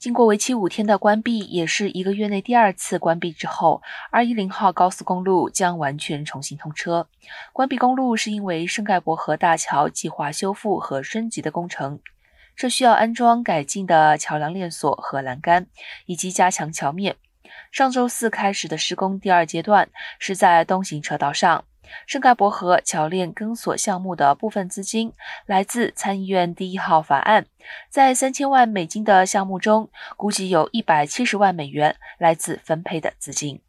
经过为期五天的关闭，也是一个月内第二次关闭之后，二一零号高速公路将完全重新通车。关闭公路是因为圣盖博河大桥计划修复和升级的工程，这需要安装改进的桥梁链锁和栏杆，以及加强桥面。上周四开始的施工第二阶段是在东行车道上。圣盖伯河桥链更索项目的部分资金来自参议院第一号法案，在三千万美金的项目中，估计有一百七十万美元来自分配的资金。